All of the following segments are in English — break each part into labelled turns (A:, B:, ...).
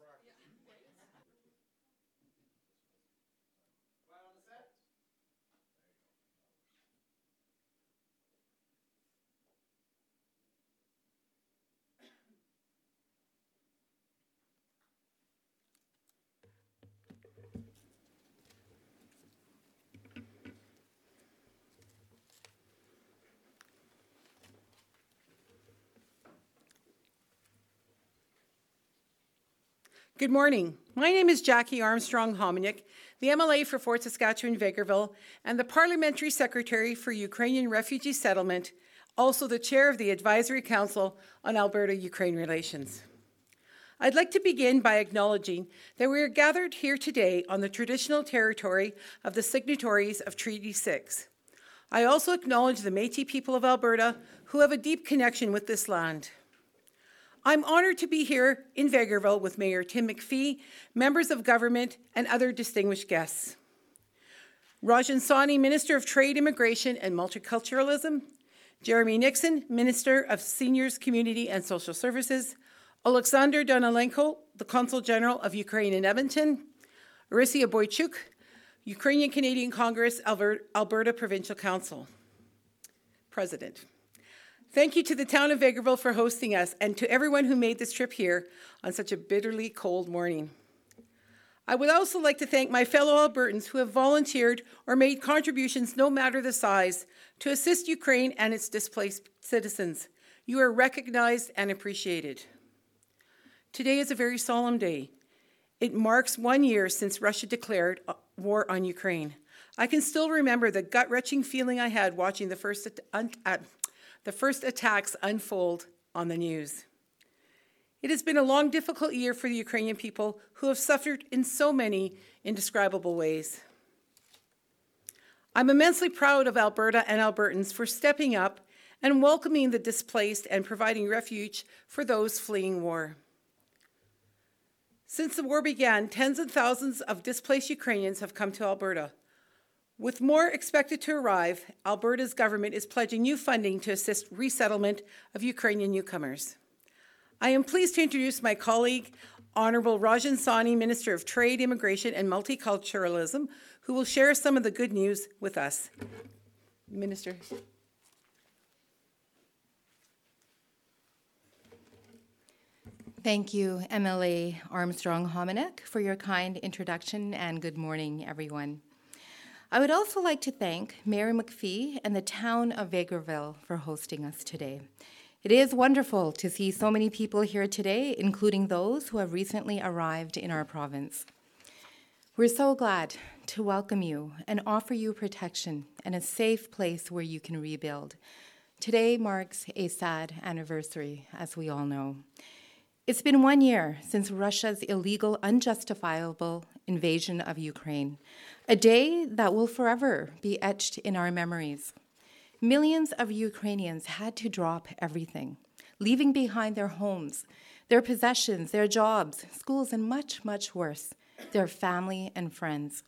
A: rocket. Yeah. Good morning. My name is Jackie Armstrong Homeniuk, the MLA for Fort Saskatchewan Vegreville and the Parliamentary Secretary for Ukrainian Refugee Settlement, also the Chair of the Advisory Council on Alberta Ukraine Relations. I'd like to begin by acknowledging that we are gathered here today on the traditional territory of the signatories of Treaty 6. I also acknowledge the Metis people of Alberta who have a deep connection with this land. I'm honored to be here in Vegreville with Mayor Tim McPhee, members of government, and other distinguished guests. Rajan Sawhney, Minister of Trade, Immigration, and Multiculturalism, Jeremy Nixon, Minister of Seniors, Community, and Social Services, Alexander Danilenko, the Consul General of Ukraine in Edmonton, Orysia Boychuk, Ukrainian Canadian Congress, Alberta Provincial Council. President. Thank you to the town of Vegreville for hosting us and to everyone who made this trip here on such a bitterly cold morning. I would also like to thank my fellow Albertans who have volunteered or made contributions, no matter the size, to assist Ukraine and its displaced citizens. You are recognized and appreciated. Today is a very solemn day. It marks one year since Russia declared war on Ukraine. I can still remember the gut wrenching feeling I had watching the first the first attacks unfold on the news. It has been a long, difficult year for the Ukrainian people who have suffered in so many indescribable ways. I'm immensely proud of Alberta and Albertans for stepping up and welcoming the displaced and providing refuge for those fleeing war. Since the war began, tens of thousands of displaced Ukrainians have come to Alberta. With more expected to arrive, Alberta's government is pledging new funding to assist resettlement of Ukrainian newcomers. I am pleased to introduce my colleague, Honorable Rajan Sawhney, Minister of Trade, Immigration and Multiculturalism, who will share some of the good news with us. Minister.
B: Thank you, MLA Armstrong Homeniuk, for your kind introduction, and good morning, everyone. I would also like to thank Mayor McPhee and the town of Vegreville for hosting us today. It is wonderful to see so many people here today, including those who have recently arrived in our province. We're so glad to welcome you and offer you protection and a safe place where you can rebuild. Today marks a sad anniversary, as we all know. It's been one year since Russia's illegal, unjustifiable invasion of Ukraine, a day that will forever be etched in our memories. Millions of Ukrainians had to drop everything, leaving behind their homes, their possessions, their jobs, schools, and much, much worse, their family and friends.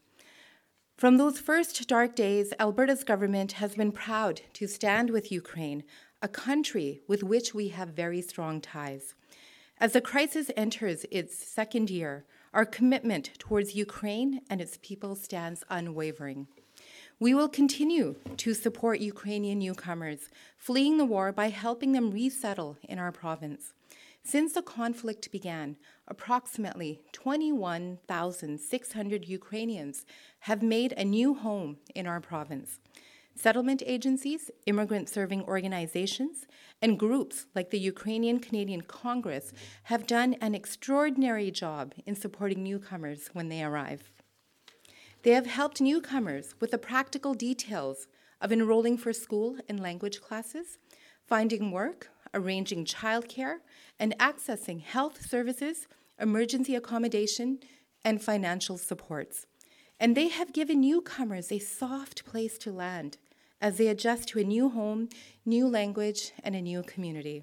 B: From those first dark days, Alberta's government has been proud to stand with Ukraine, a country with which we have very strong ties. As the crisis enters its second year, our commitment towards Ukraine and its people stands unwavering. We will continue to support Ukrainian newcomers fleeing the war by helping them resettle in our province. Since the conflict began, approximately 21,600 Ukrainians have made a new home in our province. Settlement agencies, immigrant serving organizations, and groups like the Ukrainian Canadian Congress have done an extraordinary job in supporting newcomers when they arrive. They have helped newcomers with the practical details of enrolling for school and language classes, finding work, arranging childcare, and accessing health services, emergency accommodation, and financial supports. And they have given newcomers a soft place to land as they adjust to a new home, new language, and a new community.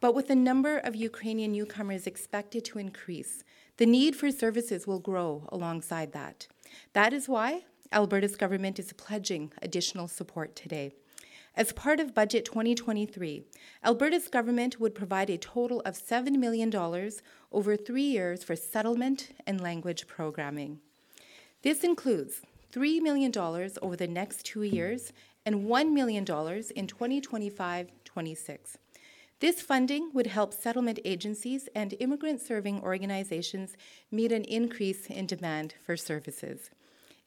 B: But with the number of Ukrainian newcomers expected to increase, the need for services will grow alongside that. That is why Alberta's government is pledging additional support today. As part of Budget 2023, Alberta's government would provide a total of $7 million over three years for settlement and language programming. This includes $3 million over the next two years and $1 million in 2025 26. This funding would help settlement agencies and immigrant serving organizations meet an increase in demand for services.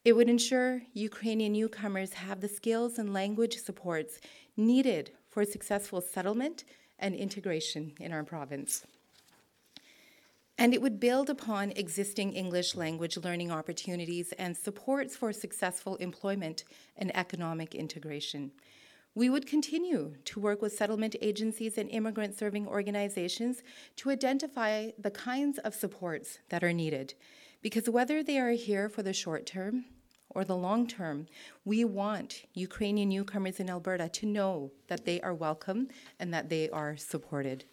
B: It would ensure Ukrainian newcomers have the skills and language supports needed for successful settlement and integration in our province. And it would build upon existing English language learning opportunities and supports for successful employment and economic integration. We would continue to work with settlement agencies and immigrant serving organizations to identify the kinds of supports that are needed. Because whether they are here for the short term or the long term, we want Ukrainian newcomers in Alberta to know that they are welcome and that they are supported.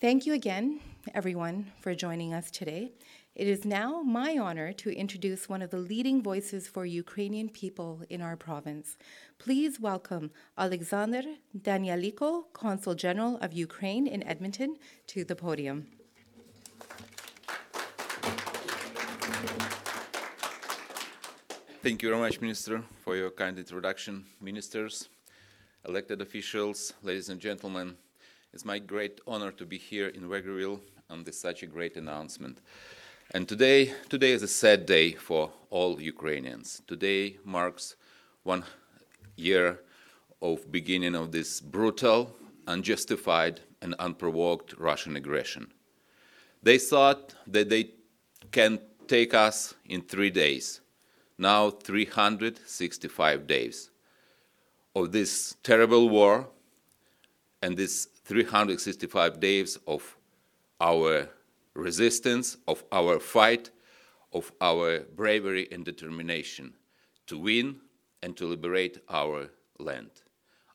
B: Thank you again, everyone, for joining us today. It is now my honor to introduce one of the leading voices for Ukrainian people in our province. Please welcome Alexander Danilenko, Consul General of Ukraine in Edmonton, to the podium.
C: Thank you very much, Minister, for your kind introduction. Ministers, elected officials, ladies and gentlemen, it's my great honor to be here in Vegreville on this such a great announcement. And today, today is a sad day for all Ukrainians. Today marks one year of beginning of this brutal, unjustified, and unprovoked Russian aggression. They thought that they can take us in three days. Now 365 days of this terrible war and this 365 days of our resistance, of our fight, of our bravery and determination to win and to liberate our land.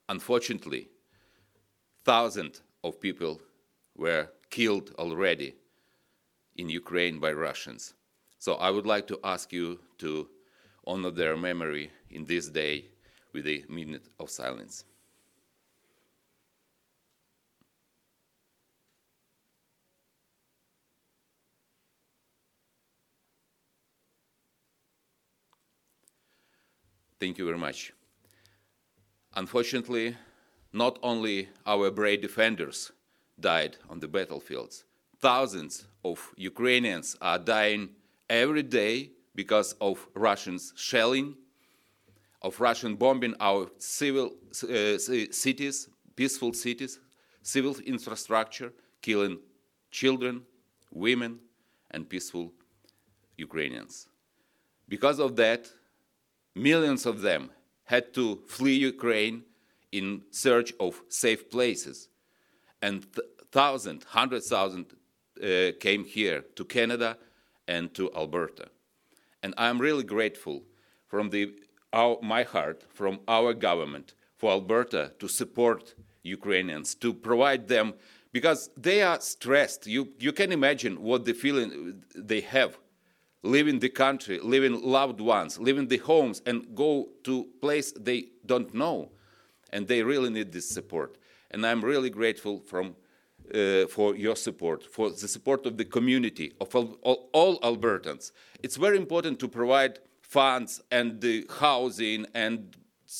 C: Unfortunately, thousands of people were killed already in Ukraine by Russians. So I would like to ask you to honor their memory in this day with a minute of silence. Thank you very much. Unfortunately, not only our brave defenders died on the battlefields, thousands of Ukrainians are dying every day because of Russians shelling, of Russian bombing our civil uh, cities, peaceful cities, civil infrastructure, killing children, women, and peaceful Ukrainians. Because of that, Millions of them had to flee Ukraine in search of safe places. And th- thousands, hundred thousand uh, came here to Canada and to Alberta. And I'm really grateful from the, our, my heart, from our government, for Alberta to support Ukrainians, to provide them, because they are stressed. You, you can imagine what the feeling they have leaving the country, leaving loved ones, leaving the homes, and go to place they don't know, and they really need this support. And I'm really grateful from, uh, for your support, for the support of the community, of all, all, all Albertans. It's very important to provide funds and the housing and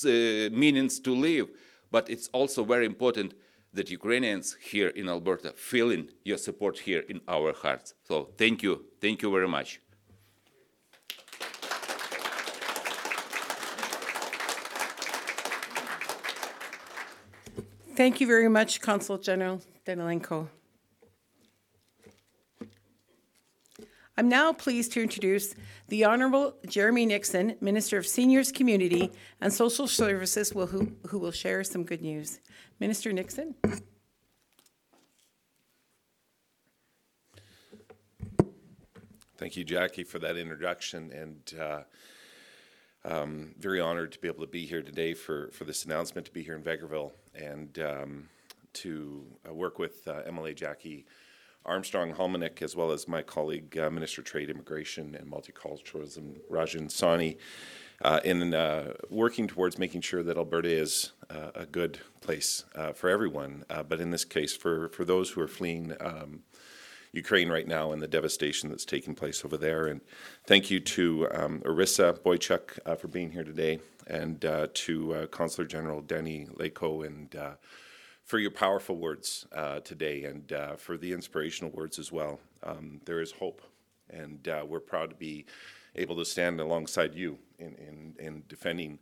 C: uh, means to live, but it's also very important that Ukrainians here in Alberta feeling your support here in our hearts. So thank you, thank you very much.
A: Thank you very much, Consul General Danilenko. I'm now pleased to introduce the Honorable Jeremy Nixon, Minister of Seniors, Community and Social Services, who, who will share some good news. Minister Nixon.
D: Thank you, Jackie, for that introduction. And uh, um, very honored to be able to be here today for, for this announcement, to be here in Vegreville and um, to uh, work with uh, MLA Jackie Armstrong Homeniuk, as well as my colleague, uh, Minister of Trade, Immigration, and Multiculturalism, Rajan Sawhney, uh, in uh, working towards making sure that Alberta is uh, a good place for everyone, but in this case, for, for those who are fleeing um, Ukraine right now and the devastation that's taking place over there. And thank you to um, Orysia Boychuk uh, for being here today, and to Consular General Danny Leko and for your powerful words today, and for the inspirational words as well. Um, there is hope, and we're proud to be able to stand alongside you in, in, in defending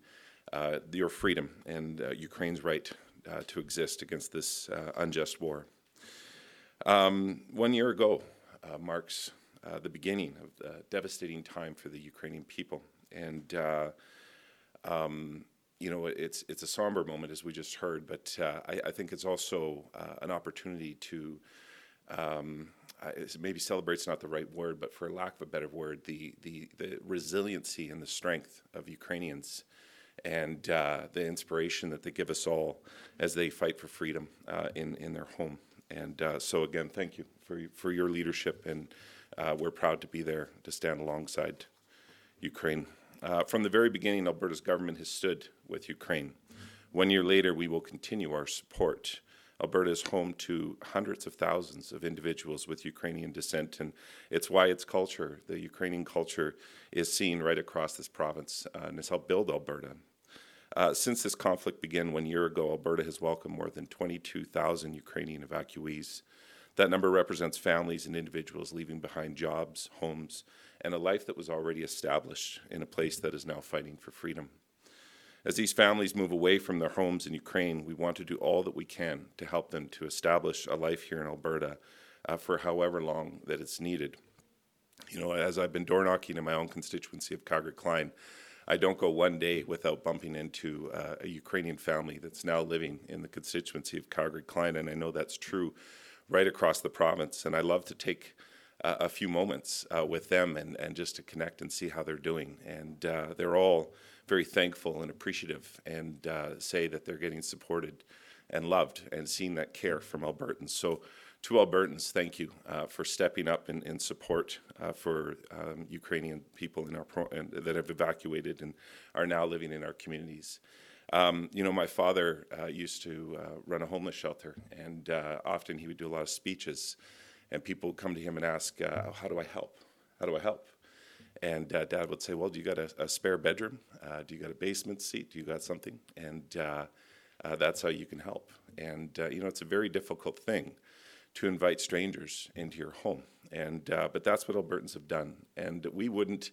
D: uh, your freedom and uh, Ukraine's right uh, to exist against this uh, unjust war. Um, one year ago uh, marks uh, the beginning of the devastating time for the Ukrainian people. And, um, you know, it's, it's a somber moment, as we just heard, but I, I, think it's also an opportunity to um, maybe celebrate's not the right word, but for lack of a better word, the the the resiliency and the strength of Ukrainians, and uh, the inspiration that they give us all as they fight for freedom uh, in in their home. And uh, so again, thank you for for your leadership, and uh, we're proud to be there to stand alongside Ukraine. Uh, from the very beginning, Alberta's government has stood with Ukraine. One year later, we will continue our support. Alberta is home to hundreds of thousands of individuals with Ukrainian descent, and it's why its culture, the Ukrainian culture, is seen right across this province uh, and has helped build Alberta. Uh, since this conflict began one year ago, Alberta has welcomed more than 22,000 Ukrainian evacuees. That number represents families and individuals leaving behind jobs, homes, and a life that was already established in a place that is now fighting for freedom. As these families move away from their homes in Ukraine, we want to do all that we can to help them to establish a life here in Alberta uh, for however long that it's needed. You know, as I've been door knocking in my own constituency of Calgary Klein, I don't go one day without bumping into uh, a Ukrainian family that's now living in the constituency of Calgary Klein, and I know that's true right across the province. And I love to take uh, a few moments uh, with them and, and just to connect and see how they're doing. And uh, they're all very thankful and appreciative and uh, say that they're getting supported and loved and seeing that care from Albertans. So, to Albertans, thank you uh, for stepping up in, in support uh, for um, Ukrainian people in our pro- that have evacuated and are now living in our communities. Um, you know, my father uh, used to uh, run a homeless shelter, and uh, often he would do a lot of speeches, and people would come to him and ask, "How do I help? How do I help?" And uh, dad would say, Well, do you got a, a spare bedroom? Uh, do you got a basement seat? Do you got something? And uh, uh that's how you can help. And, uh, you know, it's a very difficult thing to invite strangers into your home. And, uh, but that's what Albertans have done. And we wouldn't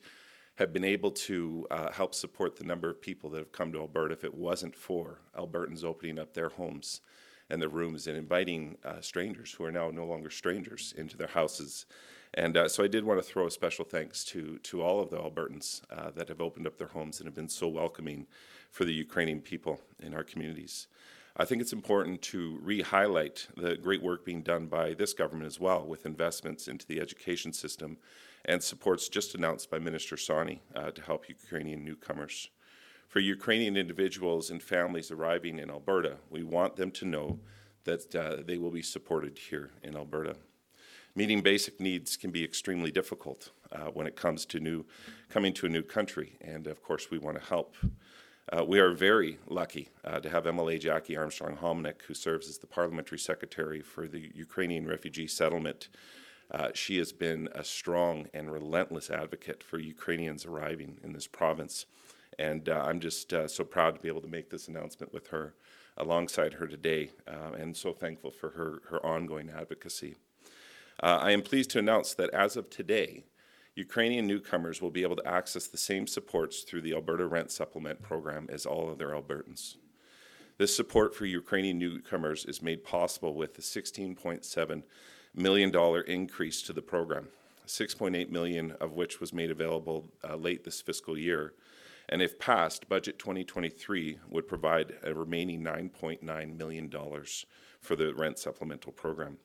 D: have been able to help support the number of people that have come to Alberta if it wasn't for Albertans opening up their homes and their rooms and inviting strangers who are now no longer strangers into their houses and uh, so I did want to throw a special thanks to, to all of the Albertans uh, that have opened up their homes and have been so welcoming for the Ukrainian people in our communities. I think it's important to re highlight the great work being done by this government as well with investments into the education system and supports just announced by Minister Sawhney uh, to help Ukrainian newcomers. For Ukrainian individuals and families arriving in Alberta, we want them to know that uh, they will be supported here in Alberta meeting basic needs can be extremely difficult uh, when it comes to new coming to a new country, and of course we want to help. Uh, we are very lucky uh, to have MLA Jackie Armstrong Homeniuk, who serves as the parliamentary secretary for the Ukrainian refugee settlement. Uh, she has been a strong and relentless advocate for Ukrainians arriving in this province, and uh, I'm just uh, so proud to be able to make this announcement with her alongside her today, and so thankful for her, her ongoing advocacy. Uh, I am pleased to announce that as of today, Ukrainian newcomers will be able to access the same supports through the Alberta Rent Supplement program as all other Albertans. This support for Ukrainian newcomers is made possible with a $16.7 million increase to the program, 6.8 million of which was made available uh, late this fiscal year. And if passed, Budget 2023 would provide a remaining $9.9 million for the rent supplemental program.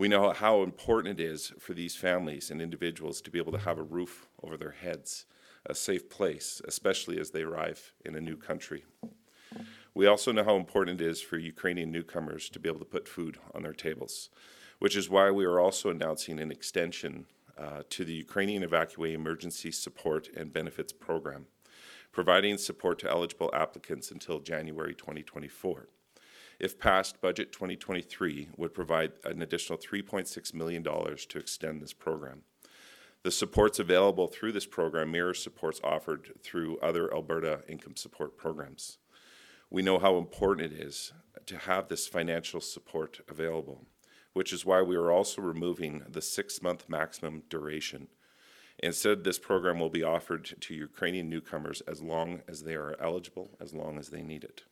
D: We know how important it is for these families and individuals to be able to have a roof over their heads, a safe place, especially as they arrive in a new country. We also know how important it is for Ukrainian newcomers to be able to put food on their tables, which is why we are also announcing an extension uh, to the Ukrainian Evacuee Emergency Support and Benefits Program. providing support to eligible applicants until January 2024. If passed, Budget 2023 would provide an additional $3.6 million to extend this program. The supports available through this program mirror supports offered through other Alberta income support programs. We know how important it is to have this financial support available, which is why we are also removing the six month maximum duration. Instead, this program will be offered to Ukrainian newcomers as long as they are eligible, as long as they need it.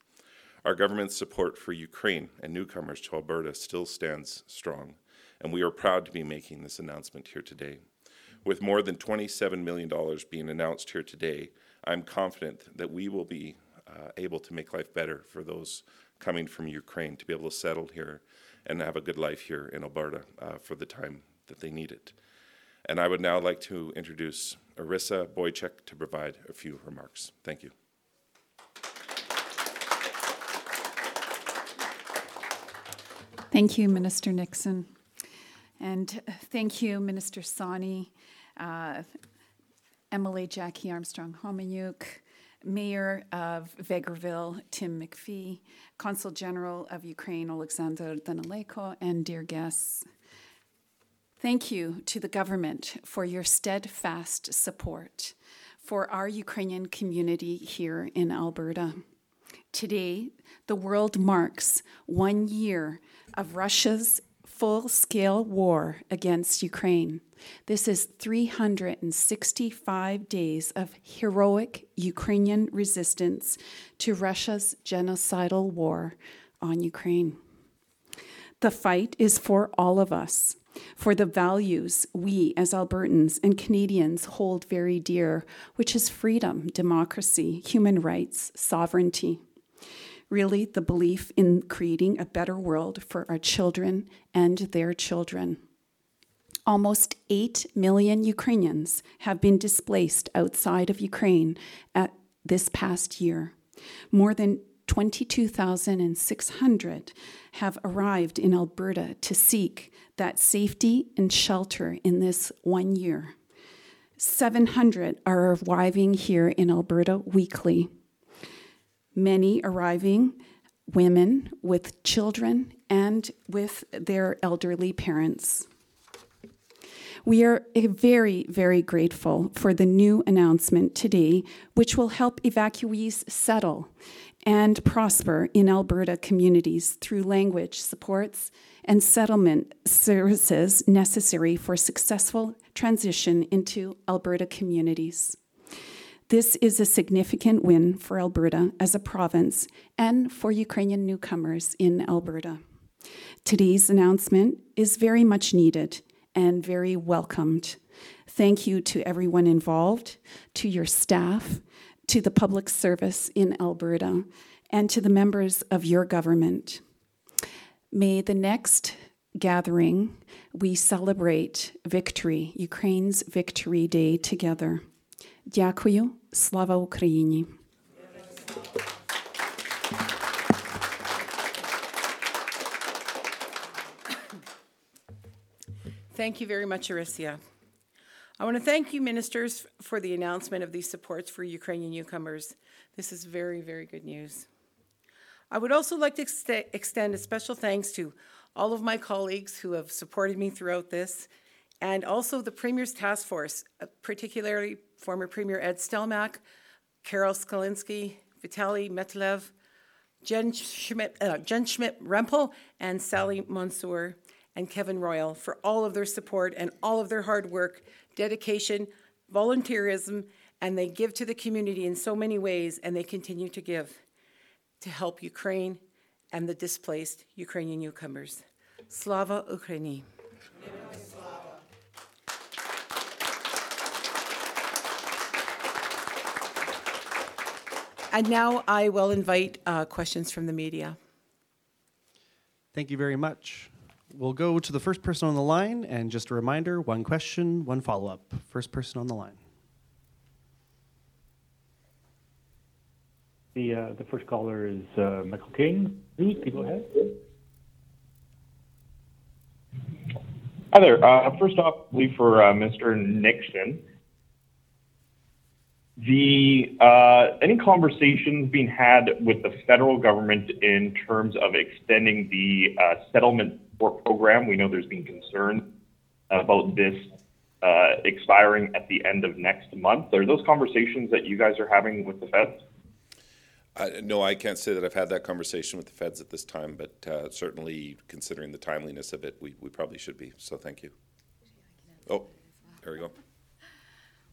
D: Our government's support for Ukraine and newcomers to Alberta still stands strong, and we are proud to be making this announcement here today. With more than $27 million being announced here today, I'm confident that we will be uh, able to make life better for those coming from Ukraine to be able to settle here and have a good life here in Alberta uh, for the time that they need it. And I would now like to introduce Orysia Boychuk to provide a few remarks. Thank you.
E: Thank you, Minister Nixon. And thank you, Minister Sawhney, uh, MLA Jackie Armstrong Homeniuk, Mayor of Vegreville, Tim McPhee, Consul General of Ukraine, Alexander Danilenko, and dear guests. Thank you to the government for your steadfast support for our Ukrainian community here in Alberta. Today, the world marks one year of Russia's full scale war against Ukraine. This is 365 days of heroic Ukrainian resistance to Russia's genocidal war on Ukraine. The fight is for all of us, for the values we as Albertans and Canadians hold very dear, which is freedom, democracy, human rights, sovereignty really the belief in creating a better world for our children and their children. Almost 8 million Ukrainians have been displaced outside of Ukraine at this past year. More than 22,600 have arrived in Alberta to seek that safety and shelter in this one year. 700 are arriving here in Alberta weekly many arriving women with children and with their elderly parents. We are very, very grateful for the new announcement today, which will help evacuees settle and prosper in Alberta communities through language supports and settlement services necessary for successful transition into Alberta communities. This is a significant win for Alberta as a province and for Ukrainian newcomers in Alberta. Today's announcement is very much needed and very welcomed. Thank you to everyone involved, to your staff, to the public service in Alberta, and to the members of your government. May the next gathering we celebrate victory, Ukraine's Victory Day together. Дякую, слава Україні.
A: Thank you very much, Orysia. I want to thank you, ministers, for the announcement of these supports for Ukrainian newcomers. This is very, very good news. I would also like to ex- extend a special thanks to all of my colleagues who have supported me throughout this and also the Premier's Task Force, uh, particularly former Premier Ed Stelmach, Carol Skalinsky, Vitaly Metlev, Jen Schmidt, uh, Jen Schmidt Rempel, and Sally Monsour and Kevin Royal for all of their support and all of their hard work, dedication, volunteerism, and they give to the community in so many ways, and they continue to give to help Ukraine and the displaced Ukrainian newcomers. Slava Ukraini. And now I will invite uh, questions from the media.
F: Thank you very much. We'll go to the first person on the line, and just a reminder one question, one follow up. First person on the line.
G: The, uh, the first caller is uh, Michael King. Please go ahead.
H: Hi there. Uh, first off, leave for uh, Mr. Nixon, the uh, any conversations being had with the federal government in terms of extending the uh, settlement support program? We know there's been concern about this uh, expiring at the end of next month. Are those conversations that you guys are having with the feds?
D: No, I can't say that I've had that conversation with the feds at this time, but uh, certainly considering the timeliness of it, we, we probably should be. So thank you. Oh, there we go.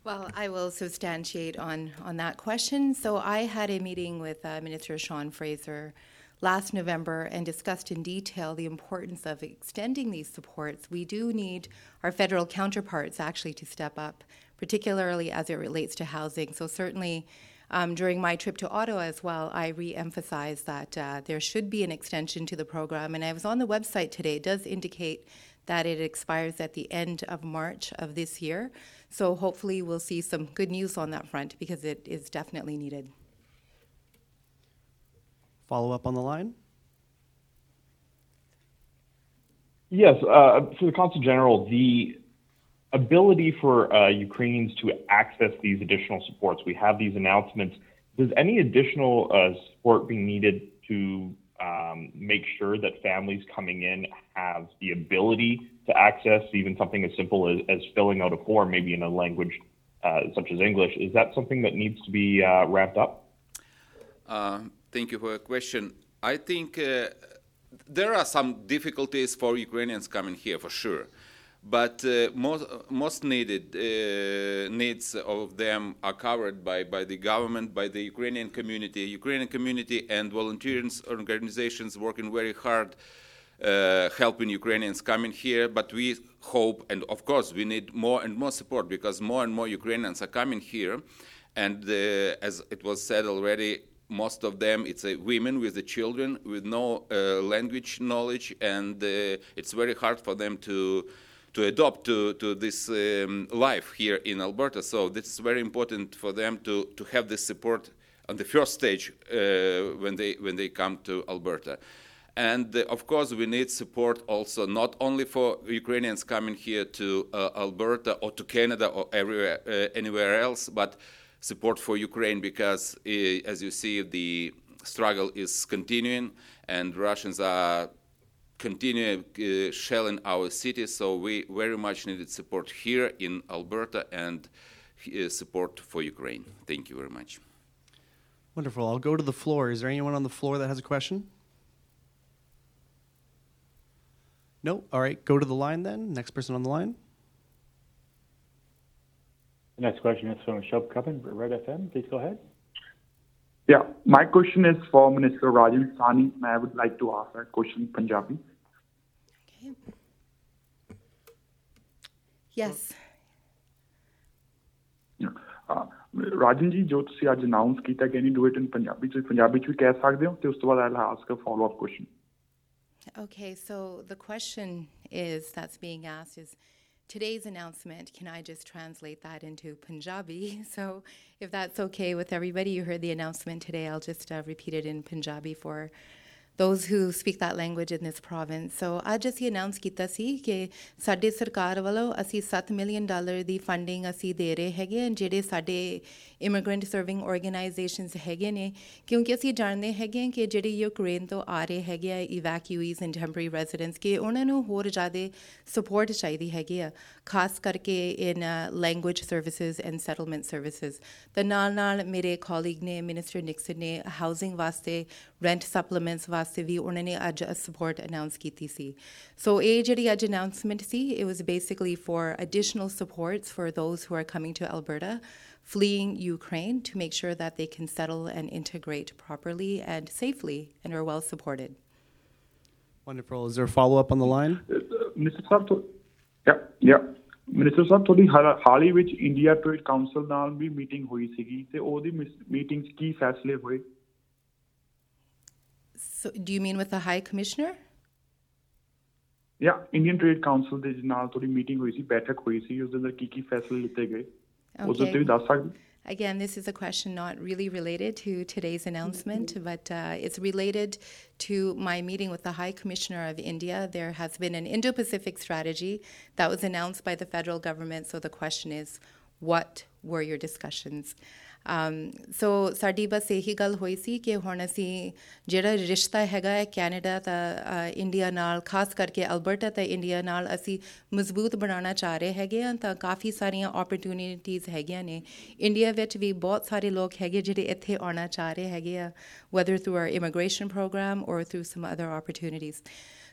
B: Well, I will substantiate on, on that question. So I had a meeting with uh, Minister Sean Fraser last November and discussed in detail the importance of extending these supports. We do need our federal counterparts actually to step up, particularly as it relates to housing. So certainly um, during my trip to Ottawa as well, I re-emphasized that uh, there should be an extension to the program. And I was on the website today. It does indicate that it expires at the end of March of this year. So hopefully we'll see some good news on that front because it is definitely needed.
F: Follow up on the line?
H: Yes, uh, for the Consul General, the ability for uh, Ukrainians to access these additional supports, we have these announcements. Does any additional uh, support be needed to um, make sure that families coming in have the ability to access even something as simple as, as filling out a form, maybe in a language uh, such as English. Is that something that needs to be uh, ramped up?
C: Uh, thank you for your question. I think uh, there are some difficulties for Ukrainians coming here for sure but uh, most, most needed uh, needs of them are covered by, by the government, by the Ukrainian community. Ukrainian community and volunteering organizations working very hard, uh, helping Ukrainians coming here. But we hope, and of course, we need more and more support because more and more Ukrainians are coming here. And uh, as it was said already, most of them it's uh, women with the children with no uh, language knowledge, and it's very hard for them to to adopt to, to this um, life here in Alberta. So this is very important for them to, to have this support on the first stage uh, when they when they come to Alberta. And uh, of course, we need support also not only for Ukrainians coming here to uh, Alberta or to Canada or everywhere uh, anywhere else, but support for Ukraine because, uh, as you see, the struggle is continuing, and Russians are continue uh, shelling our cities. So we very much needed support here in Alberta and uh, support for Ukraine. Thank you very much.
F: Wonderful. I'll go to the floor. Is there anyone on the floor that has a question? No? All right, go to the line then. Next person on the line.
G: The next question is from Shub Cuppin, Red FM. Please go ahead.
I: Yeah, my question is for Minister Rajan Sawhney, I would like to ask a question in Punjabi.
B: Okay. Yes.
I: Uh, Rajan Ji, what you have announced can you do it in Punjabi? So, in Punjabi, can you say it? Then, after that, I'll ask a follow-up question.
B: Okay, so the question is that's being asked is today's announcement, can I just translate that into Punjabi? So, if that's okay with everybody, you heard the announcement today. I'll just uh, repeat it in Punjabi for those who speak that language in this province. So ਅੱਜ ਅਸੀਂ announce ਕੀਤਾ ਸੀ ਕਿ ਸਾਡੇ ਸਰਕਾਰ ਵੱਲੋਂ ਅਸੀਂ 7 million dollar ਦੀ funding ਅਸੀਂ ਦੇ ਰਹੇ ਹੈਗੇ ਹਾਂ ਜਿਹੜੇ ਸਾਡੇ ਇਮੀਗ੍ਰੈਂਟ ਸਰਵਿੰਗ ਆਰਗੇਨਾਈਜੇਸ਼ਨਸ ਹੈਗੇ ਨੇ ਕਿਉਂਕਿ ਅਸੀਂ ਜਾਣਦੇ ਹੈਗੇ ਕਿ ਜਿਹੜੇ ਯੂਕਰੇਨ ਤੋਂ ਆ ਰਹੇ ਹੈਗੇ ਆ ਇਵੈਕਿਊਈਜ਼ ਐਂਡ ਟੈਂਪਰੇਰੀ ਰੈਜ਼ੀਡੈਂਟਸ ਕਿ ਉਹਨਾਂ ਨੂੰ ਹੋਰ ਜ਼ਿਆਦਾ ਸਪੋਰਟ ਚਾਹੀਦੀ ਹੈਗੀ ਆ ਖਾਸ ਕਰਕੇ in language services and settlement services ਤੇ ਨਾਲ ਨਾਲ ਮੇਰੇ ਕੋਲੀਗ ਨੇ ਮਿਨਿਸਟਰ ਨਿਕਸਨ ਨੇ ਹਾਊਸਿੰਗ ਵਾਸਤੇ ਰੈਂਟ ਸਪਲੀਮੈਂਟਸ ਵਾਸਤੇ so, ਸੇਵੀ ਉਹਨਾਂ ਨੇ ਅੱਜ ਅ ਸਪੋਰਟ ਅਨਾਉਂਸ ਕੀਤੀ ਸੀ ਸੋ ਇਹ ਜਿਹੜੀ ਅੱਜ announcement C it was basically for additional supports for those who are coming to Alberta fleeing Ukraine to make sure that they can settle and integrate properly and safely and are well supported.
F: Wonderful. Is there a follow up on the line?
I: Uh, Mr. Sartori, yeah, yeah. Minister ਸਾਹਿਬ ਤੁਹਾਡੀ ਹਾਲ ਹੀ ਵਿੱਚ India trade council ਨਾਲ ਵੀ meeting ਹੋਈ ਸੀਗੀ ਤੇ ਉਹਦੀ meeting 'ਚ ਕੀ ਫੈਸਲੇ ਹੋਏ
B: So, do you mean with the High Commissioner?
I: ਯਾ ਇੰਡੀਅਨ ਟ੍ਰੇਡ ਕਾਉਂਸਲ ਦੇ ਨਾਲ ਤੁਹਾਡੀ ਮੀਟਿੰਗ ਹੋਈ ਸੀ ਬੈਠਕ ਹੋਈ ਸੀ ਉਸ ਦੇ ਅੰਦਰ ਕੀ ਕੀ ਫੈਸਲੇ ਲਿੱਤੇ ਗਏ ਉਸ ਉੱਤੇ ਵੀ ਦੱਸ ਸਕਦੇ
B: Again, this is a question not really related to today's announcement, but uh, it's related to my meeting with the High Commissioner of India. There has been an Indo Pacific strategy that was announced by the federal government. So the question is, what were your discussions? ਸੋ ਸਾਡੀ ਬਸ ਇਹੀ ਗੱਲ ਹੋਈ ਸੀ ਕਿ ਹੁਣ ਅਸੀਂ ਜਿਹੜਾ ਰਿਸ਼ਤਾ ਹੈਗਾ ਹੈ ਕੈਨੇਡਾ ਤਾਂ ਇੰਡੀਆ ਨਾਲ ਖਾਸ ਕਰਕੇ ਅਲਬਰਟਾ ਤਾਂ ਇੰਡੀਆ ਨਾਲ ਅਸੀਂ ਮਜ਼ਬੂਤ ਬਣਾਉਣਾ ਚਾਹ ਰਹੇ ਹੈਗੇ ਆ ਤਾਂ ਕਾਫੀ ਸਾਰੀਆਂ ਓਪਰਚ्युनिटीज ਹੈਗੀਆਂ ਨੇ ਇੰਡੀਆ ਵਿੱਚ ਵੀ ਬਹੁਤ ਸਾਰੇ ਲੋਕ ਹੈਗੇ ਜਿਹੜੇ ਇੱਥੇ ਆਉਣਾ ਚਾਹ ਰਹੇ ਹੈਗੇ ਆ whether through our immigration program or through some other opportunities.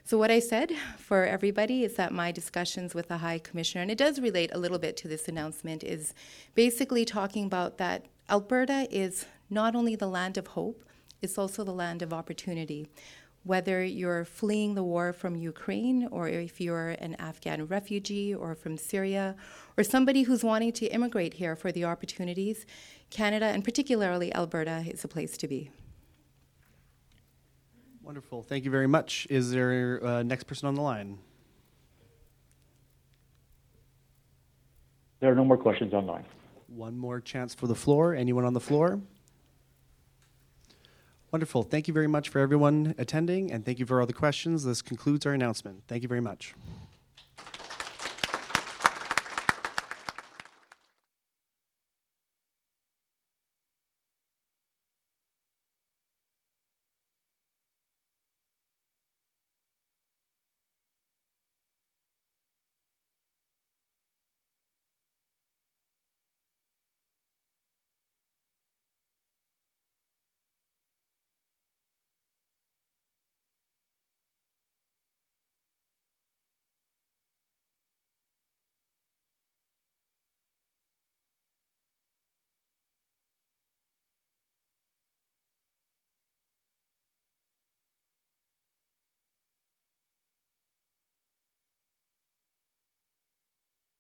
B: So, what I said for everybody is that my discussions with the High Commissioner, and it does relate a little bit to this announcement, is basically talking about that Alberta is not only the land of hope, it's also the land of opportunity. Whether you're fleeing the war from Ukraine, or if you're an Afghan refugee, or from Syria, or somebody who's wanting to immigrate here for the opportunities, Canada, and particularly Alberta, is a place to be.
F: Wonderful. Thank you very much. Is there uh, next person on the line?
G: There are no more questions online.
F: One more chance for the floor. Anyone on the floor? Wonderful. Thank you very much for everyone attending, and thank you for all the questions. This concludes our announcement. Thank you very much.